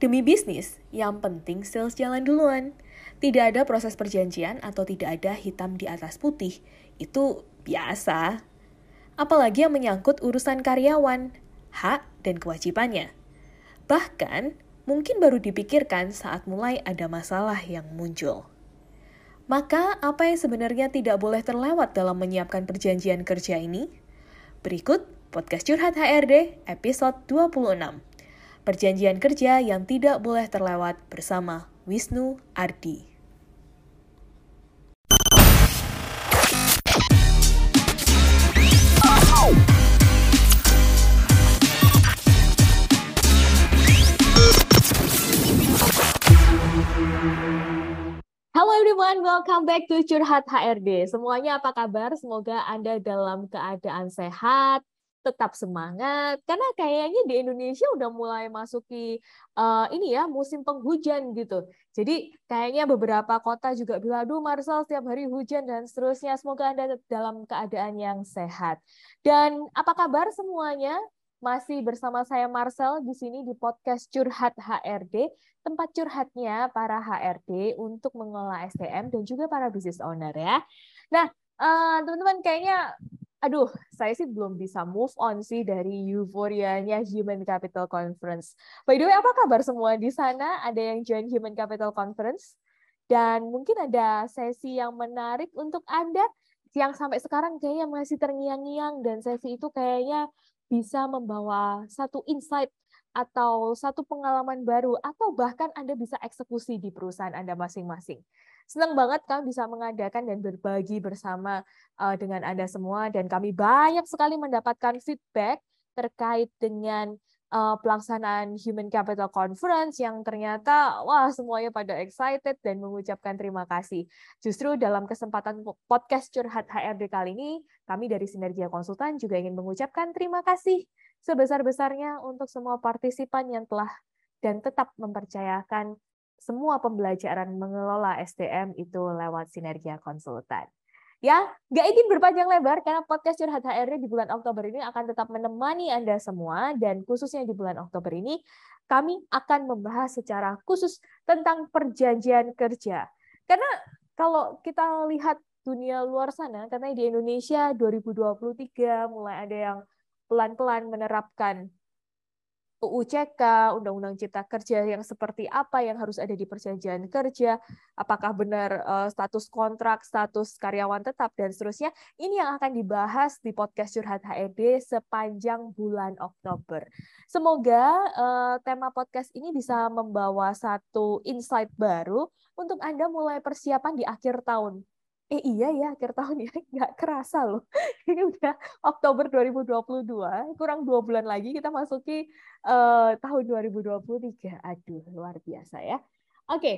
Demi bisnis, yang penting sales jalan duluan. Tidak ada proses perjanjian atau tidak ada hitam di atas putih. Itu biasa. Apalagi yang menyangkut urusan karyawan, hak dan kewajibannya. Bahkan, mungkin baru dipikirkan saat mulai ada masalah yang muncul. Maka, apa yang sebenarnya tidak boleh terlewat dalam menyiapkan perjanjian kerja ini? Berikut podcast Curhat HRD episode 26. Perjanjian kerja yang tidak boleh terlewat bersama Wisnu Ardi. Halo everyone, welcome back to Curhat HRD. Semuanya apa kabar? Semoga Anda dalam keadaan sehat, tetap semangat karena kayaknya di Indonesia udah mulai masuki uh, ini ya musim penghujan gitu. Jadi kayaknya beberapa kota juga bilang, "Aduh, Marcel setiap hari hujan dan seterusnya." Semoga Anda dalam keadaan yang sehat. Dan apa kabar semuanya? Masih bersama saya Marcel di sini di podcast Curhat HRD, tempat curhatnya para HRD untuk mengelola SDM dan juga para business owner ya. Nah, eh, teman-teman kayaknya aduh, saya sih belum bisa move on sih dari euforianya Human Capital Conference. By the way, apa kabar semua di sana? Ada yang join Human Capital Conference? Dan mungkin ada sesi yang menarik untuk Anda yang sampai sekarang kayaknya masih terngiang-ngiang dan sesi itu kayaknya bisa membawa satu insight atau satu pengalaman baru atau bahkan Anda bisa eksekusi di perusahaan Anda masing-masing. Senang banget kami bisa mengadakan dan berbagi bersama uh, dengan Anda semua dan kami banyak sekali mendapatkan feedback terkait dengan uh, pelaksanaan Human Capital Conference yang ternyata wah semuanya pada excited dan mengucapkan terima kasih. Justru dalam kesempatan podcast Curhat HRD kali ini, kami dari Sinergia Konsultan juga ingin mengucapkan terima kasih sebesar-besarnya untuk semua partisipan yang telah dan tetap mempercayakan semua pembelajaran mengelola SDM itu lewat Sinergia Konsultan. Ya, nggak ingin berpanjang lebar karena podcast Curhat HRD di bulan Oktober ini akan tetap menemani Anda semua dan khususnya di bulan Oktober ini kami akan membahas secara khusus tentang perjanjian kerja. Karena kalau kita lihat dunia luar sana, karena di Indonesia 2023 mulai ada yang pelan-pelan menerapkan UU CK, Undang-Undang Cipta Kerja yang seperti apa yang harus ada di perjanjian kerja, apakah benar uh, status kontrak, status karyawan tetap, dan seterusnya. Ini yang akan dibahas di podcast Curhat HED sepanjang bulan Oktober. Semoga uh, tema podcast ini bisa membawa satu insight baru untuk Anda mulai persiapan di akhir tahun eh iya ya akhir tahun ya. Nggak kerasa loh. Ini udah Oktober 2022 kurang dua bulan lagi kita masuki uh, tahun 2023 aduh luar biasa ya. Oke okay.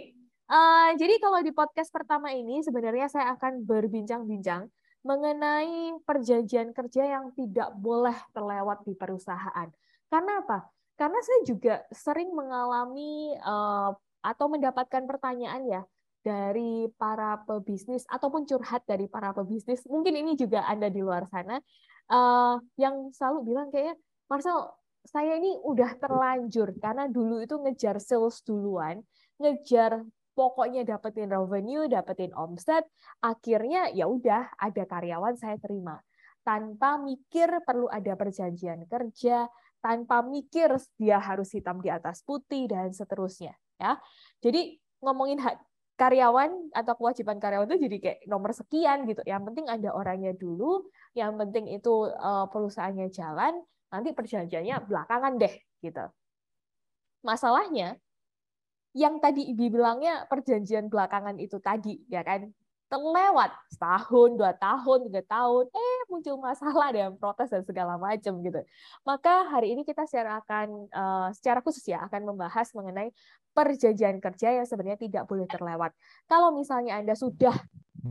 uh, eh, jadi kalau di podcast pertama ini sebenarnya saya akan berbincang-bincang mengenai perjanjian kerja yang tidak boleh terlewat di perusahaan. Karena apa? Karena saya juga sering mengalami uh, atau mendapatkan pertanyaan ya dari para pebisnis ataupun curhat dari para pebisnis mungkin ini juga anda di luar sana uh, yang selalu bilang kayak Marcel saya ini udah terlanjur karena dulu itu ngejar sales duluan ngejar pokoknya dapetin revenue dapetin omset akhirnya ya udah ada karyawan saya terima. Tanpa mikir perlu ada perjanjian kerja tanpa mikir dia harus hitam di atas putih dan seterusnya ya. Jadi ngomongin karyawan atau kewajiban karyawan itu jadi kayak nomor sekian gitu. Yang penting ada orangnya dulu, yang penting itu uh, perusahaannya jalan, nanti perjanjiannya belakangan deh gitu. Masalahnya yang tadi Ibi bilangnya perjanjian belakangan itu tadi ya kan terlewat setahun, dua tahun, tiga tahun, eh muncul masalah dan protes dan segala macam gitu. Maka hari ini kita secara akan uh, secara khusus ya akan membahas mengenai perjanjian kerja yang sebenarnya tidak boleh terlewat. Kalau misalnya Anda sudah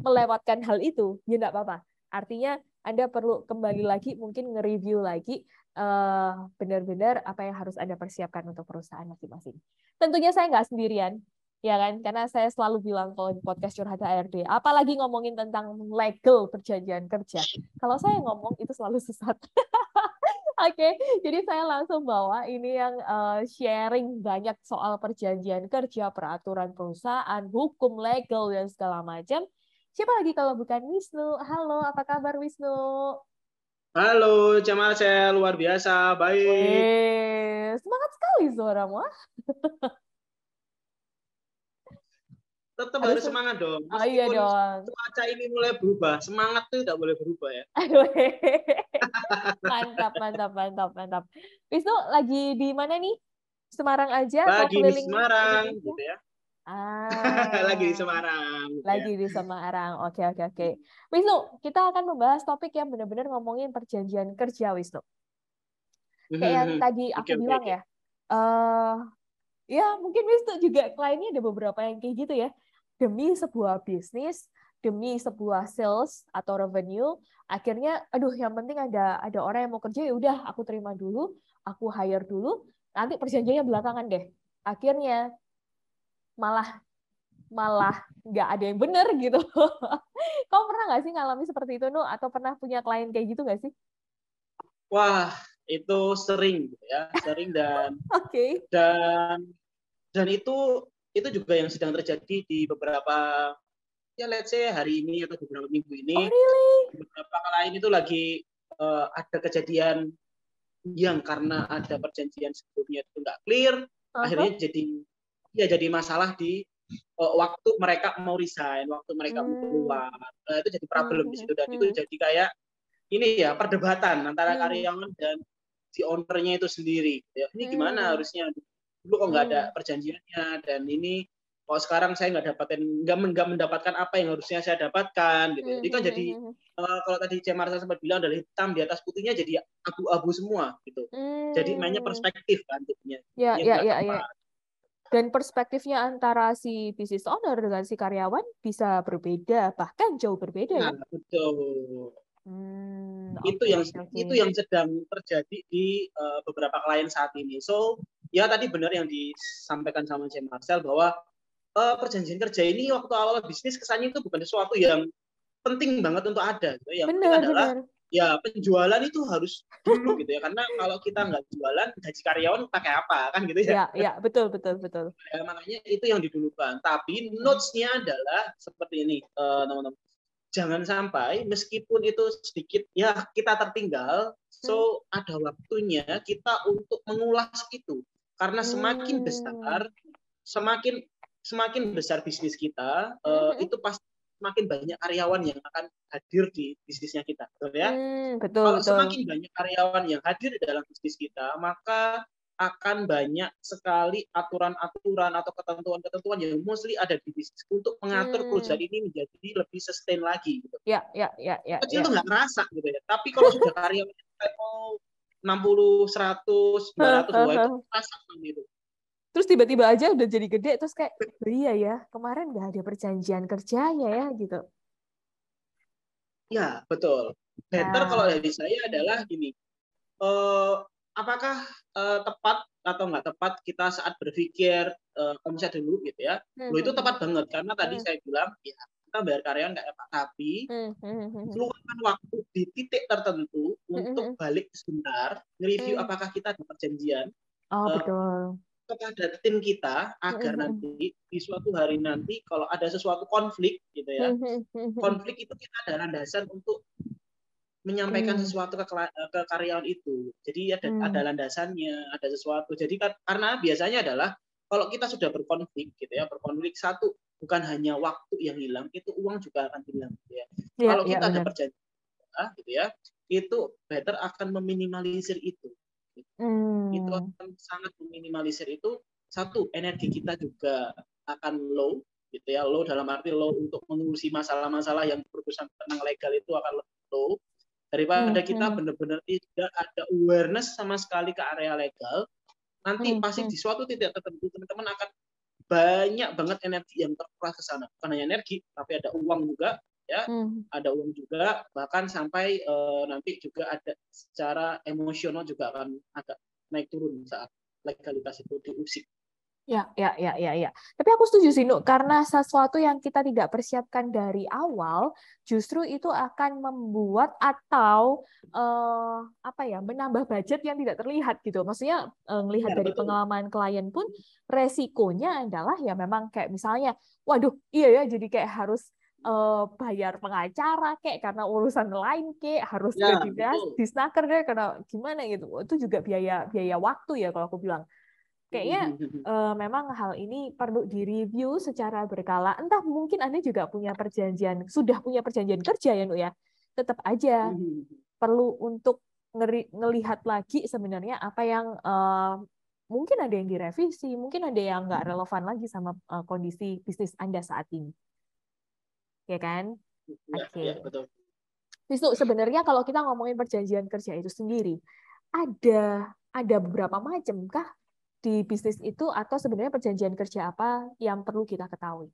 melewatkan hal itu, ya enggak apa-apa. Artinya Anda perlu kembali lagi mungkin nge-review lagi uh, benar-benar apa yang harus Anda persiapkan untuk perusahaan masing-masing. Tentunya saya nggak sendirian ya kan? Karena saya selalu bilang kalau di podcast curhat HRD, apalagi ngomongin tentang legal perjanjian kerja. Kalau saya ngomong itu selalu sesat. Oke, jadi saya langsung bawa ini yang uh, sharing banyak soal perjanjian kerja, peraturan perusahaan, hukum, legal, dan segala macam. Siapa lagi kalau bukan Wisnu? Halo, apa kabar Wisnu? Halo, Jamal saya luar biasa, baik. Eh, semangat sekali suaramu. tetap harus semangat dong. Meskipun oh iya dong. Cuaca ini mulai berubah, semangat tuh tidak boleh berubah ya. mantap, mantap, mantap, mantap. Wisnu lagi di mana nih? Semarang aja lagi atau di Semarang gitu ya. Ah, lagi di Semarang. Lagi ya. di Semarang. Oke, oke, oke. Wisnu, kita akan membahas topik yang benar-benar ngomongin perjanjian kerja, Wisnu. Kayak yang tadi aku okay, bilang okay. ya. Uh, ya mungkin Wisnu juga kliennya ada beberapa yang kayak gitu ya demi sebuah bisnis, demi sebuah sales atau revenue, akhirnya aduh yang penting ada ada orang yang mau kerja ya udah aku terima dulu, aku hire dulu, nanti perjanjiannya belakangan deh. Akhirnya malah malah nggak ada yang benar gitu. Kau pernah nggak sih ngalami seperti itu, Nu? Atau pernah punya klien kayak gitu nggak sih? Wah, itu sering gitu ya, sering dan okay. dan dan itu itu juga yang sedang terjadi di beberapa ya let's say hari ini atau beberapa minggu ini oh, really? beberapa kali lain itu lagi uh, ada kejadian yang karena ada perjanjian sebelumnya itu nggak clear uh-huh. akhirnya jadi ya jadi masalah di uh, waktu mereka mau resign waktu mereka hmm. mau keluar uh, itu jadi problem hmm. di situ dan hmm. itu jadi kayak ini ya perdebatan antara hmm. karyawan dan si ownernya itu sendiri ya ini gimana hmm. harusnya dulu kok nggak ada hmm. perjanjiannya dan ini kok sekarang saya nggak dapatin nggak nggak mendapatkan apa yang harusnya saya dapatkan gitu. Jadi kan jadi uh, kalau tadi Cemar saya sempat bilang dari hitam di atas putihnya jadi abu-abu semua gitu. Hmm. jadi mainnya perspektif kan jadinya. Ya ya ya, ya. dan perspektifnya antara si business owner dengan si karyawan bisa berbeda bahkan jauh berbeda ya? nah, betul Hmm, itu okay, yang okay. itu yang sedang terjadi di uh, beberapa klien saat ini. So ya tadi benar yang disampaikan sama J. Marcel bahwa uh, perjanjian kerja ini waktu awal bisnis kesannya itu bukan sesuatu yang penting banget untuk ada. Gitu. Yang benar, penting adalah benar. ya penjualan itu harus dulu gitu ya karena kalau kita nggak jualan gaji karyawan pakai apa kan gitu ya. Ya, ya betul betul betul. Ya, makanya itu yang didulukan. Tapi notes-nya adalah seperti ini uh, teman-teman jangan sampai meskipun itu sedikit ya kita tertinggal so hmm. ada waktunya kita untuk mengulas itu karena semakin hmm. besar semakin semakin besar bisnis kita uh, itu pasti semakin banyak karyawan yang akan hadir di bisnisnya kita betul ya hmm, betul, kalau betul. semakin banyak karyawan yang hadir di dalam bisnis kita maka akan banyak sekali aturan-aturan atau ketentuan-ketentuan yang mostly ada di bisnis untuk mengatur hmm. perusahaan ini menjadi lebih sustain lagi gitu. Ya, ya, ya, ya. Kecil ya. itu nggak ngerasa gitu ya. Tapi kalau sudah karyawan mau 60, 100, 200, wah itu terasa gitu. Terus tiba-tiba aja udah jadi gede terus kayak oh iya ya kemarin nggak ada perjanjian kerjanya ya gitu. Ya betul. Better nah. kalau dari saya adalah gini. Uh, apakah uh, tepat atau nggak tepat kita saat berpikir uh, omset dulu gitu ya. Hmm. itu tepat banget karena tadi hmm. saya bilang ya kita bayar karyawan nggak apa tapi hmm. luangkan waktu di titik tertentu untuk balik sebentar nge-review apakah kita ada perjanjian. Oh, uh, betul kepada tim kita agar nanti di suatu hari nanti kalau ada sesuatu konflik gitu ya konflik itu kita ada landasan untuk menyampaikan hmm. sesuatu ke, ke karyawan itu. Jadi ada hmm. ada landasannya, ada sesuatu. Jadi karena biasanya adalah kalau kita sudah berkonflik gitu ya, berkonflik satu bukan hanya waktu yang hilang, itu uang juga akan hilang gitu ya. ya kalau ya, kita ada perjanjian gitu ya, itu better akan meminimalisir itu. Hmm. Itu akan sangat meminimalisir itu. Satu, energi kita juga akan low gitu ya, low dalam arti low untuk mengurusi masalah-masalah yang berurusan tentang legal itu akan low daripada hmm, kita hmm. benar-benar tidak ada awareness sama sekali ke area legal nanti hmm, pasti hmm. di suatu titik tertentu teman-teman akan banyak banget energi yang terkuras ke sana bukan hanya energi tapi ada uang juga ya hmm. ada uang juga bahkan sampai uh, nanti juga ada secara emosional juga akan agak naik turun saat legalitas itu diusik Ya, ya, ya, ya, ya. Tapi aku setuju sih, Nuk, karena sesuatu yang kita tidak persiapkan dari awal, justru itu akan membuat atau uh, apa ya, menambah budget yang tidak terlihat gitu. Maksudnya uh, melihat ya, dari betul. pengalaman klien pun resikonya adalah ya memang kayak misalnya, waduh, iya ya, jadi kayak harus uh, bayar pengacara kayak karena urusan lain kayak harus ya, di snaker deh karena gimana gitu. Itu juga biaya biaya waktu ya kalau aku bilang kayaknya uh, memang hal ini perlu direview secara berkala. Entah mungkin Anda juga punya perjanjian, sudah punya perjanjian kerja ya, Nuk ya. Tetap aja perlu untuk ngeri, ngelihat lagi sebenarnya apa yang uh, mungkin ada yang direvisi, mungkin ada yang nggak relevan lagi sama uh, kondisi bisnis Anda saat ini. Ya kan? Ya, Oke. Okay. Ya, betul. Wisnu, sebenarnya kalau kita ngomongin perjanjian kerja itu sendiri, ada ada beberapa macam kah di bisnis itu atau sebenarnya perjanjian kerja apa yang perlu kita ketahui?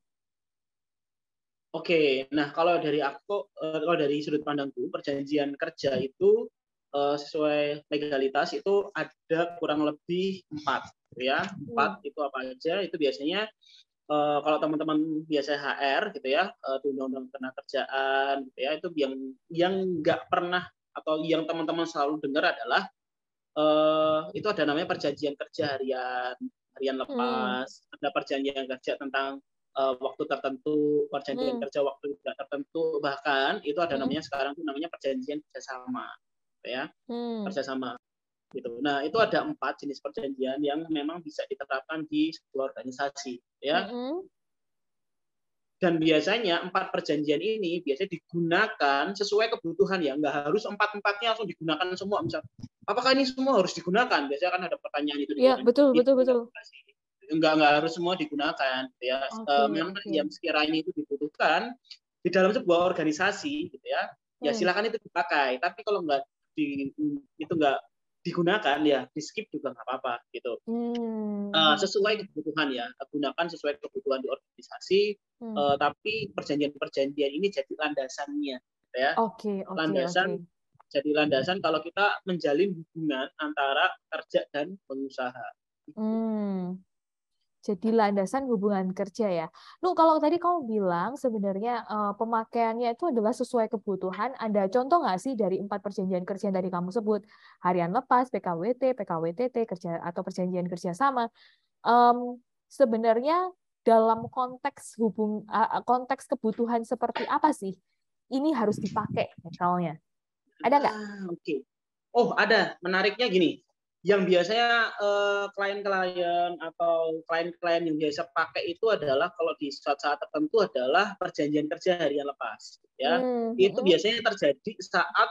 Oke, nah kalau dari aku, eh, kalau dari sudut pandangku, perjanjian kerja itu eh, sesuai legalitas itu ada kurang lebih empat, ya. Empat hmm. itu apa aja? Itu biasanya eh, kalau teman-teman biasa HR gitu ya, di undang-undang tenaga kerjaan gitu ya, itu yang yang nggak pernah atau yang teman-teman selalu dengar adalah uh, itu ada namanya perjanjian kerja harian harian hmm. lepas, hmm. ada perjanjian kerja tentang uh, waktu tertentu, perjanjian hmm. kerja waktu tidak tertentu, bahkan itu ada hmm. namanya sekarang itu namanya perjanjian kerjasama, ya, hmm. kerjasama. Gitu. Nah itu ada empat jenis perjanjian yang memang bisa diterapkan di sebuah organisasi, ya. Hmm dan biasanya empat perjanjian ini biasanya digunakan sesuai kebutuhan ya. Nggak harus empat empatnya langsung digunakan semua. Misal apakah ini semua harus digunakan? Biasanya kan ada pertanyaan itu ya betul betul betul. Nggak nggak harus semua digunakan ya. Okay, uh, memang okay. yang sekiranya itu dibutuhkan di dalam sebuah organisasi gitu ya, ya hmm. ya silakan itu dipakai. Tapi kalau nggak di itu nggak digunakan ya di skip juga nggak apa-apa gitu hmm. uh, sesuai kebutuhan ya gunakan sesuai kebutuhan di organisasi hmm. uh, tapi perjanjian-perjanjian ini jadi landasannya gitu ya okay, okay, landasan okay. jadi landasan kalau kita menjalin hubungan antara kerja dan pengusaha hmm jadi landasan hubungan kerja ya. Lu kalau tadi kamu bilang sebenarnya uh, pemakaiannya itu adalah sesuai kebutuhan. Ada contoh nggak sih dari empat perjanjian kerja yang tadi kamu sebut harian lepas, PKWT, PKWTT, kerja atau perjanjian kerja sama. Um, sebenarnya dalam konteks hubung uh, konteks kebutuhan seperti apa sih ini harus dipakai misalnya? Ada nggak? Ah, Oke. Okay. Oh ada. Menariknya gini yang biasanya eh, klien-klien uh, atau klien-klien yang biasa pakai itu adalah kalau di saat-saat tertentu adalah perjanjian kerja harian lepas ya hmm. itu biasanya terjadi saat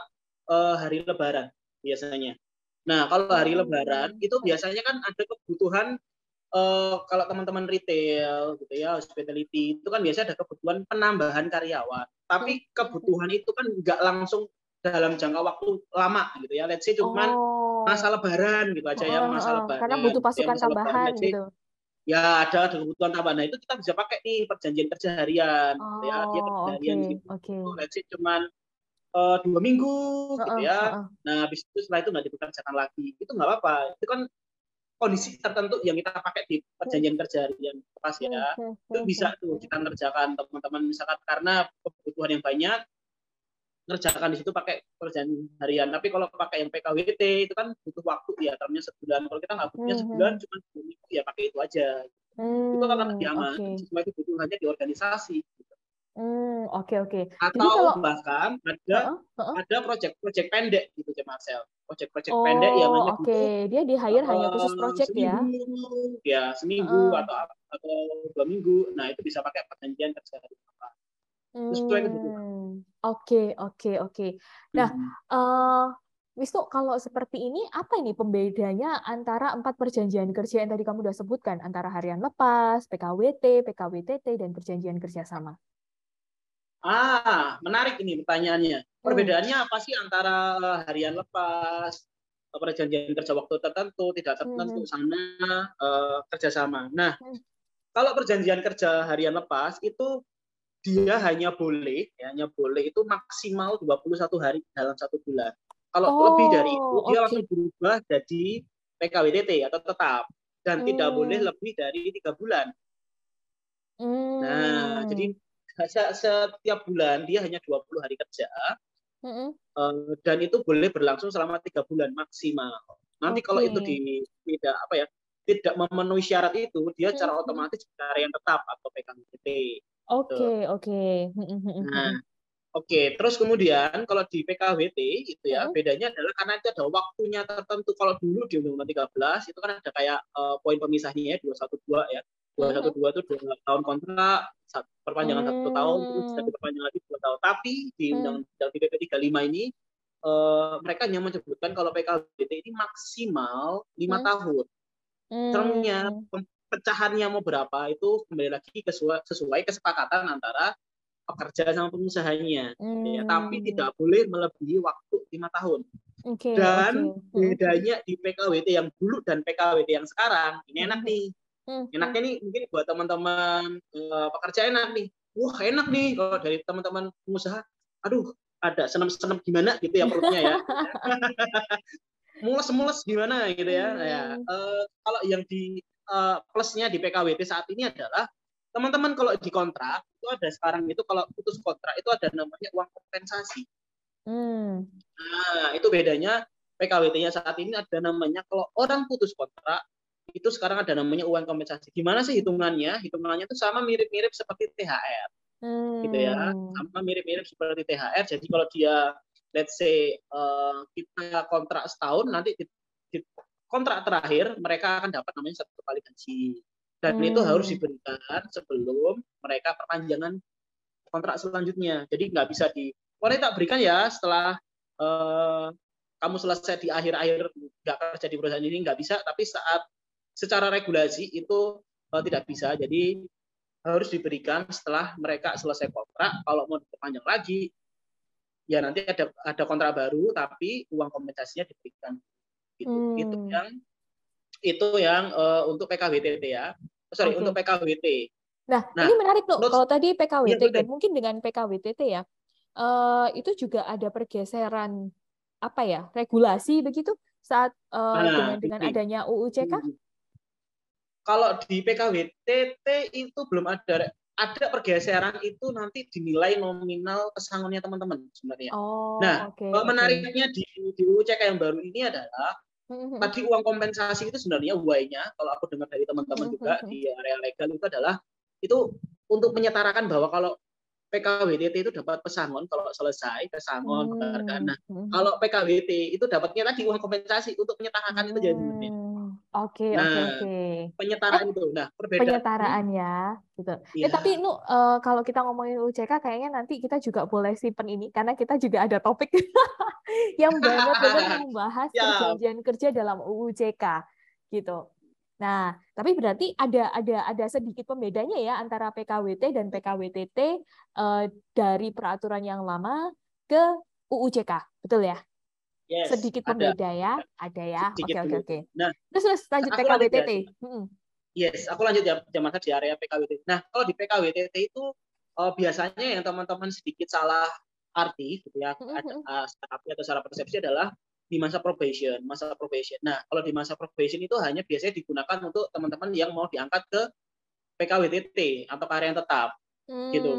uh, hari lebaran biasanya nah kalau hari hmm. lebaran itu biasanya kan ada kebutuhan uh, kalau teman-teman retail gitu ya hospitality itu kan biasanya ada kebutuhan penambahan karyawan tapi hmm. kebutuhan itu kan nggak langsung dalam jangka waktu lama gitu ya let's say cuman oh masa lebaran gitu aja ya masa lebaran. Karena butuh pasukan ya, tambahan lebaran, gitu. Ya ada ada kebutuhan tambahan. Nah itu kita bisa pakai nih perjanjian kerja harian. Oh, ya dia kerja harian okay, gitu. Okay. Let's say cuman uh, dua minggu uh, gitu ya. Uh, uh. Nah habis itu setelah itu nggak dipekerjakan lagi. Itu nggak apa-apa. Itu kan kondisi tertentu yang kita pakai di perjanjian kerja harian pas ya itu bisa tuh kita ngerjakan teman-teman misalkan karena kebutuhan yang banyak ngerjakan di situ pakai perjanjian harian. Tapi kalau pakai yang PKWT itu kan butuh waktu ya, termnya sebulan. Kalau kita nggak butuhnya hmm, sebulan, hmm. cuma dua minggu ya pakai itu aja. Hmm, itu akan lebih aman. Okay. Cuma itu kebutuhannya di organisasi. Gitu. Hmm, oke okay, oke. Okay. Atau kalau, bahkan ada uh -uh, ada project-project pendek gitu ya Marcel. Project-project oh, pendek yang hanya oke. Okay. Dia di hire uh, hanya khusus project ya. Ya, seminggu uh. atau atau dua minggu. Nah, itu bisa pakai perjanjian kerja sesuai kebutuhan. Hmm, oke, oke, oke. Nah, uh, Wisnu, kalau seperti ini, apa ini pembedanya antara empat perjanjian kerja yang tadi kamu sudah sebutkan, antara harian lepas, PKWT, PKWTT, dan perjanjian kerja sama? Ah, menarik ini pertanyaannya. Hmm. Perbedaannya hmm. apa sih antara harian lepas, perjanjian kerja waktu tertentu, tidak tertentu, hmm. sama uh, kerjasama? Nah, hmm. kalau perjanjian kerja harian lepas itu dia hanya boleh ya, hanya boleh itu maksimal 21 hari dalam satu bulan. Kalau oh, lebih dari itu dia okay. langsung berubah jadi PKWTT atau tetap. dan hmm. tidak boleh lebih dari tiga bulan. Hmm. Nah, jadi setiap bulan dia hanya 20 hari kerja. Hmm. Dan itu boleh berlangsung selama tiga bulan maksimal. Nanti okay. kalau itu di, tidak apa ya tidak memenuhi syarat itu, dia secara hmm. otomatis yang tetap atau PKWT. Oke, okay, oke. Okay. Nah, Oke, terus kemudian kalau di PKWT itu ya hmm. bedanya adalah karena itu ada waktunya tertentu. Kalau dulu di Undang-Undang 13 itu kan ada kayak uh, poin pemisahnya ya 212 ya. 212 hmm. itu dua tahun kontrak, perpanjangan hmm. satu tahun, terus bisa diperpanjang lagi dua tahun. Tapi di hmm. Undang-Undang PP 35 ini uh, mereka hanya menyebutkan kalau PKWT ini maksimal lima hmm. tahun. Hmm. Termnya pecahannya mau berapa itu kembali lagi sesuai, sesuai kesepakatan antara pekerja sama pengusahanya hmm. ya tapi tidak boleh melebihi waktu lima tahun okay, dan okay. Hmm. bedanya di PKWT yang dulu dan PKWT yang sekarang ini enak hmm. nih hmm. enaknya nih mungkin buat teman-teman uh, pekerja enak nih wah enak nih kalau dari teman-teman pengusaha aduh ada senam-senam gimana gitu ya perutnya ya mules-mules gimana gitu ya, hmm. ya uh, kalau yang di uh, plusnya di PKWT saat ini adalah teman-teman kalau di kontrak itu ada sekarang itu kalau putus kontrak itu ada namanya uang kompensasi. Hmm. Nah itu bedanya PKWT-nya saat ini ada namanya kalau orang putus kontrak itu sekarang ada namanya uang kompensasi. Gimana sih hitungannya? Hitungannya itu sama mirip-mirip seperti THR, hmm. gitu ya, sama mirip-mirip seperti THR. Jadi kalau dia let's say uh, kita kontrak setahun nanti di, di kontrak terakhir mereka akan dapat namanya satu kali gaji dan hmm. itu harus diberikan sebelum mereka perpanjangan kontrak selanjutnya. Jadi nggak bisa di, boleh tak berikan ya setelah uh, kamu selesai di akhir-akhir nggak kerja di perusahaan ini nggak bisa, tapi saat secara regulasi itu uh, tidak bisa. Jadi harus diberikan setelah mereka selesai kontrak. Kalau mau diperpanjang lagi, ya nanti ada ada kontrak baru, tapi uang kompensasinya diberikan. Gitu. Hmm. Itu yang itu yang uh, untuk PKWTT ya. Oh, sorry, okay. untuk PKWT. Nah, nah, ini menarik loh. Kalau tadi PKWT ya, dan mungkin dengan PKWTT ya, uh, itu juga ada pergeseran apa ya regulasi begitu saat uh, nah, dengan dengan adanya UU CK? Kalau di PKWTT itu belum ada ada pergeseran itu nanti dinilai nominal pesangonnya teman-teman sebenarnya. Oh, nah, okay, menariknya okay. di, di UU CK yang baru ini adalah. Tadi uang kompensasi itu sebenarnya why-nya kalau aku dengar dari teman-teman juga mm-hmm. di area legal itu adalah itu untuk menyetarakan bahwa kalau PKWT itu dapat pesangon kalau selesai pesangon penghargaan. Nah, kalau PKWT itu dapatnya tadi uang kompensasi untuk menyetarakan itu jadi Oke, nah, oke, oke. Penyetaraan eh, itu. Nah, perbedaan penyetaraan ya, gitu. Ya. Eh, tapi nu uh, kalau kita ngomongin UCK kayaknya nanti kita juga boleh simpen ini karena kita juga ada topik yang banget banget membahas ya. perjanjian kerja dalam UU CK gitu. Nah, tapi berarti ada ada ada sedikit pembedanya ya antara PKWT dan PKWTT uh, dari peraturan yang lama ke UU CK, betul ya? Yes, sedikit ada. pembeda ya, ada ya. Oke oke oke. Nah, terus terus lanjut PKWTT. Hmm. Yes, aku lanjut ya jam di area PKWTT. Nah, kalau di PKWTT itu uh, biasanya yang teman-teman sedikit salah arti gitu ya, ada uh, atau salah persepsi adalah di masa probation, masa probation. Nah, kalau di masa probation itu hanya biasanya digunakan untuk teman-teman yang mau diangkat ke PKWTT atau karyawan tetap, hmm. gitu.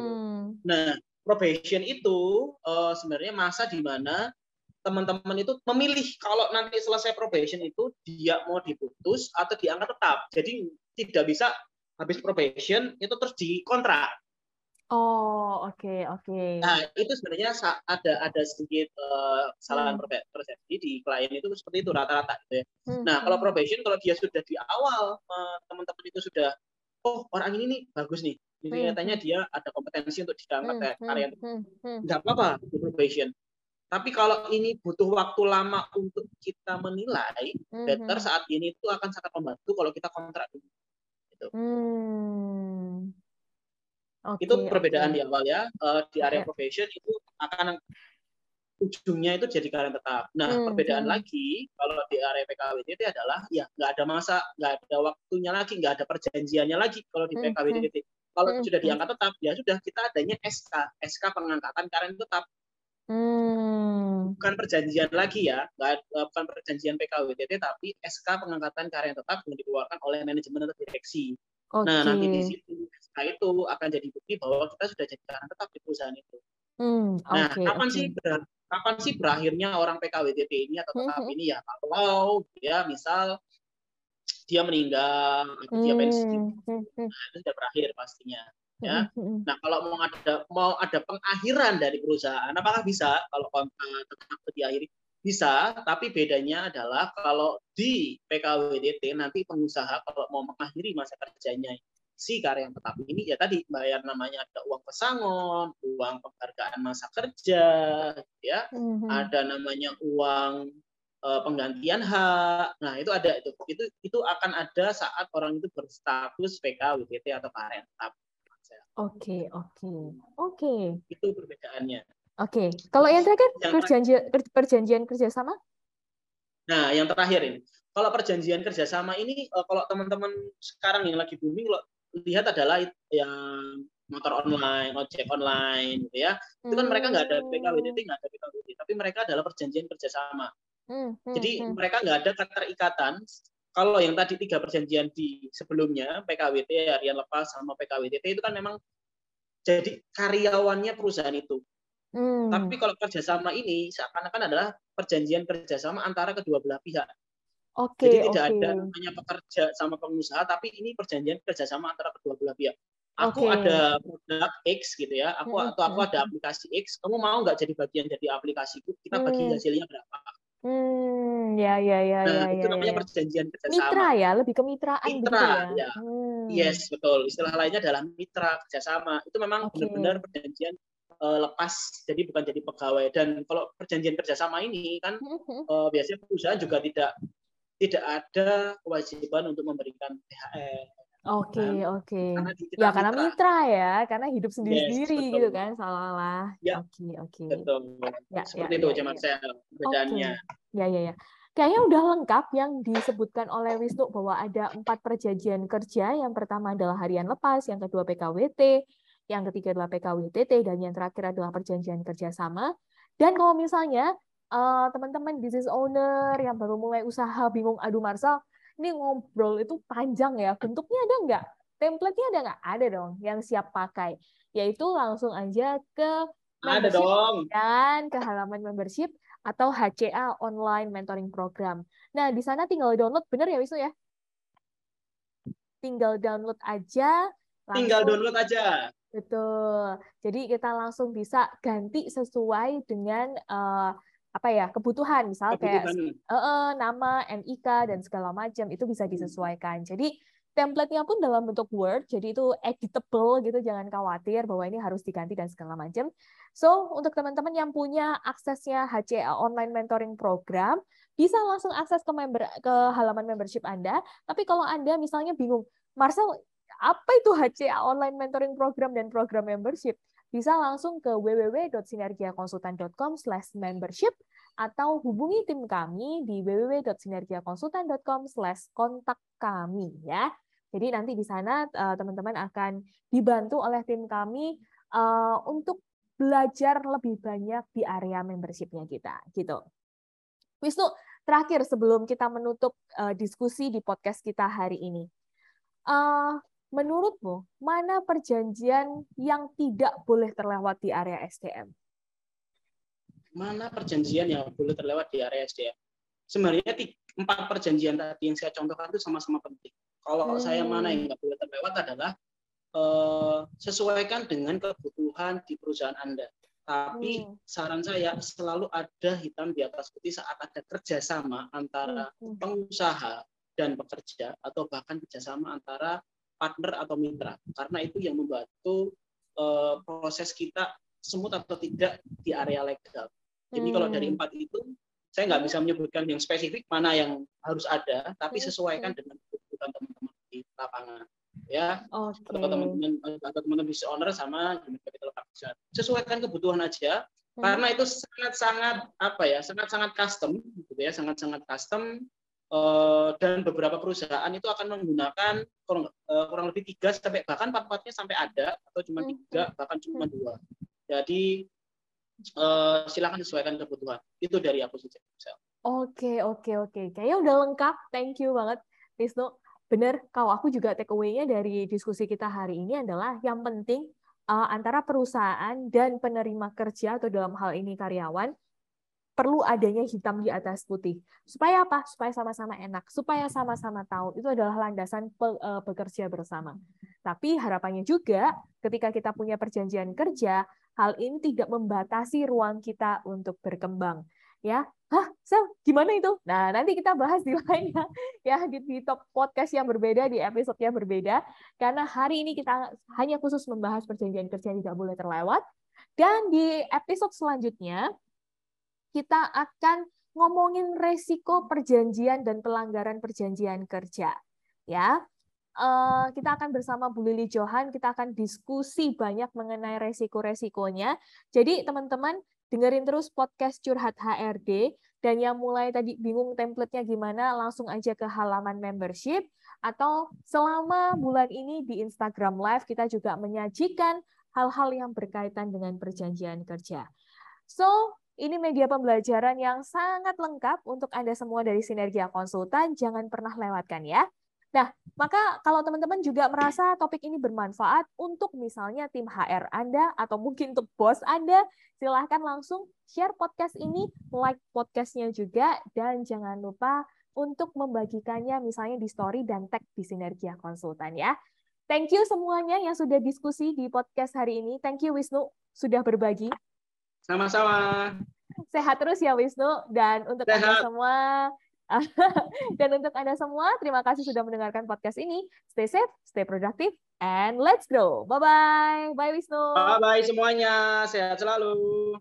Nah, probation itu uh, sebenarnya masa di mana teman-teman itu memilih kalau nanti selesai probation itu dia mau diputus atau diangkat tetap. Jadi tidak bisa habis probation itu terus dikontrak. Oh, oke, okay, oke. Okay. Nah, itu sebenarnya ada ada sedikit uh, kesalahan hmm. persepsi di klien itu seperti itu rata-rata gitu ya. Hmm. Nah, kalau hmm. probation kalau dia sudah di awal teman-teman itu sudah oh, orang ini nih bagus nih. Jadi hmm. katanya dia ada kompetensi untuk diangkat hmm. karyawan. Hmm. Hmm. Enggak apa-apa di probation. Tapi kalau ini butuh waktu lama untuk kita menilai, mm-hmm. better saat ini itu akan sangat membantu kalau kita kontrak dulu. Gitu. Mm. Okay, itu perbedaan okay. di awal ya. Uh, di area okay. profession itu akan ujungnya itu jadi karyawan tetap. Nah, hmm, perbedaan hmm. lagi kalau di area PKWT itu adalah ya nggak ada masa, nggak ada waktunya lagi, nggak ada perjanjiannya lagi kalau di PKWT. Hmm, Kalau hmm, sudah diangkat tetap, ya sudah kita adanya SK, SK pengangkatan karyawan tetap Hmm. Bukan perjanjian lagi ya, nggak bukan perjanjian PKWTT, tapi SK pengangkatan karya tetap yang dikeluarkan oleh manajemen atau direksi. Okay. Nah nanti di situ SK itu akan jadi bukti bahwa kita sudah jadi karyawan tetap di perusahaan itu. Hmm, nah kapan okay. sih ber, kapan sih berakhirnya orang PKWTT ini atau tetap hmm. ini ya kalau ya misal dia meninggal atau dia pensiun, hmm. hmm, hmm. nah, itu sudah berakhir pastinya ya. Nah, kalau mau ada mau ada pengakhiran dari perusahaan, apakah bisa kalau kontrak tetap diakhiri? Bisa, tapi bedanya adalah kalau di PKWDT nanti pengusaha kalau mau mengakhiri masa kerjanya si karyawan tetap ini ya tadi bayar namanya ada uang pesangon, uang penghargaan masa kerja, ya, mm-hmm. ada namanya uang uh, penggantian hak. Nah, itu ada itu. Itu itu akan ada saat orang itu berstatus PKWDT atau karyawan tetap. Oke, oke. Oke. Itu perbedaannya. Oke. Kalau yang terakhir yang perjanjian perjanjian kerjasama? Nah, yang terakhir ini. Kalau perjanjian kerjasama ini, eh, kalau teman-teman sekarang yang lagi booming, lo lihat adalah yang motor online, ojek online, gitu ya. Itu kan mereka nggak ada PKWDT, nggak ada PKWDT, tapi mereka adalah perjanjian kerjasama. Hmm, hmm, Jadi hmm. mereka nggak ada keterikatan kalau yang tadi tiga perjanjian di sebelumnya PKWT harian lepas sama PKWTT itu kan memang jadi karyawannya perusahaan itu. Hmm. Tapi kalau kerjasama ini seakan-akan adalah perjanjian kerjasama antara kedua belah pihak. Okay, Jadi tidak okay. ada namanya pekerja sama pengusaha, tapi ini perjanjian kerjasama antara kedua belah pihak. Aku okay. ada produk X gitu ya, aku hmm. atau aku ada aplikasi X, kamu mau nggak jadi bagian dari aplikasiku? Kita bagi hmm. hasilnya berapa? Hmm, ya ya ya nah, ya. Itu ya, namanya ya. perjanjian kerjasama. Mitra ya, lebih ke mitraan mitra, gitu ya. ya. Hmm. Yes, betul. Istilah lainnya adalah mitra kerjasama. Itu memang okay. benar-benar perjanjian uh, lepas, jadi bukan jadi pegawai. Dan kalau perjanjian kerjasama ini kan uh, biasanya perusahaan juga tidak tidak ada kewajiban untuk memberikan THR Oke, okay, oke. Okay. Ya karena mitra ya, karena hidup sendiri-sendiri yes, gitu kan, salah-salah. Ya. Oke, okay, oke. Okay. Betul. Ya, Seperti ya, itu ya, ya. bedanya. Okay. Ya, ya, ya. Kayaknya udah lengkap yang disebutkan oleh Wisnu bahwa ada empat perjanjian kerja. Yang pertama adalah harian lepas, yang kedua PKWT, yang ketiga adalah PKWTT, dan yang terakhir adalah perjanjian kerjasama. Dan kalau misalnya eh, teman-teman uh, business owner yang baru mulai usaha bingung, aduh Marsal, ini ngobrol itu panjang ya. Bentuknya ada nggak? Template-nya ada nggak? Ada dong yang siap pakai. Yaitu langsung aja ke ada dong. dan ke halaman membership atau HCA Online Mentoring Program. Nah, di sana tinggal download, bener ya Wisnu ya? Tinggal download aja. Langsung, tinggal download aja. Betul. Jadi kita langsung bisa ganti sesuai dengan uh, apa ya kebutuhan misal kayak uh, uh, nama NIK dan segala macam itu bisa disesuaikan jadi template-nya pun dalam bentuk Word, jadi itu editable gitu, jangan khawatir bahwa ini harus diganti dan segala macam. So, untuk teman-teman yang punya aksesnya HCA Online Mentoring Program, bisa langsung akses ke member ke halaman membership Anda. Tapi kalau Anda misalnya bingung, Marcel, apa itu HCA Online Mentoring Program dan program membership? bisa langsung ke www.sinergiakonsultan.com/membership atau hubungi tim kami di www.sinergiakonsultan.com/kontak kami ya. Jadi nanti di sana eh, teman-teman akan dibantu oleh tim kami eh, untuk belajar lebih banyak di area membershipnya kita gitu. Wisnu, terakhir sebelum kita menutup eh, diskusi di podcast kita hari ini. Menurutmu, mana perjanjian yang tidak boleh terlewat di area SDM? Mana perjanjian yang boleh terlewat di area SDM? Sebenarnya empat perjanjian tadi yang saya contohkan itu sama-sama penting. Kalau hmm. saya mana yang nggak boleh terlewat adalah uh, sesuaikan dengan kebutuhan di perusahaan Anda. Tapi hmm. saran saya selalu ada hitam di atas putih saat ada kerjasama antara hmm. pengusaha dan pekerja atau bahkan kerjasama antara partner atau mitra karena itu yang membantu uh, proses kita semut atau tidak di area legal. Jadi hmm. kalau dari hmm. empat itu saya nggak bisa menyebutkan yang spesifik mana yang harus ada, tapi sesuaikan dengan kebutuhan teman-teman di lapangan ya okay. atau teman-teman atau teman-teman business owner sama human capital partner. Sesuaikan kebutuhan aja hmm. karena itu sangat-sangat apa ya sangat-sangat custom gitu ya sangat-sangat custom dan beberapa perusahaan itu akan menggunakan kurang, eh, kurang lebih tiga sampai bahkan empat empatnya sampai ada atau cuma hmm, tiga bahkan cuma hmm. dua. Jadi uh, silakan sesuaikan kebutuhan. Itu dari aku sih. Oke, oke, oke. Kayaknya udah lengkap. Thank you banget, Wisnu. Bener, kalau aku juga take away-nya dari diskusi kita hari ini adalah yang penting uh, antara perusahaan dan penerima kerja atau dalam hal ini karyawan perlu adanya hitam di atas putih. Supaya apa? Supaya sama-sama enak, supaya sama-sama tahu. Itu adalah landasan eh, bekerja bersama. Tapi harapannya juga ketika kita punya perjanjian kerja, hal ini tidak membatasi ruang kita untuk berkembang. Ya, hah, Sel, gimana itu? Nah, nanti kita bahas di lainnya ya di, di top podcast yang berbeda, di episode yang berbeda. Karena hari ini kita hanya khusus membahas perjanjian kerja yang tidak boleh terlewat. Dan di episode selanjutnya, kita akan ngomongin resiko perjanjian dan pelanggaran perjanjian kerja. Ya, uh, kita akan bersama Bu Lili Johan, kita akan diskusi banyak mengenai resiko-resikonya. Jadi teman-teman dengerin terus podcast Curhat HRD, dan yang mulai tadi bingung template-nya gimana, langsung aja ke halaman membership, atau selama bulan ini di Instagram Live kita juga menyajikan hal-hal yang berkaitan dengan perjanjian kerja. So, ini media pembelajaran yang sangat lengkap untuk Anda semua dari Sinergia Konsultan. Jangan pernah lewatkan ya. Nah, maka kalau teman-teman juga merasa topik ini bermanfaat untuk misalnya tim HR Anda atau mungkin untuk bos Anda, silahkan langsung share podcast ini, like podcastnya juga, dan jangan lupa untuk membagikannya misalnya di story dan tag di Sinergia Konsultan ya. Thank you semuanya yang sudah diskusi di podcast hari ini. Thank you Wisnu sudah berbagi. Sama-sama. Sehat terus ya Wisnu dan untuk Sehat. Anda semua dan untuk Anda semua terima kasih sudah mendengarkan podcast ini. Stay safe, stay productive and let's grow. Bye bye. Bye Wisnu. Bye bye semuanya. Sehat selalu.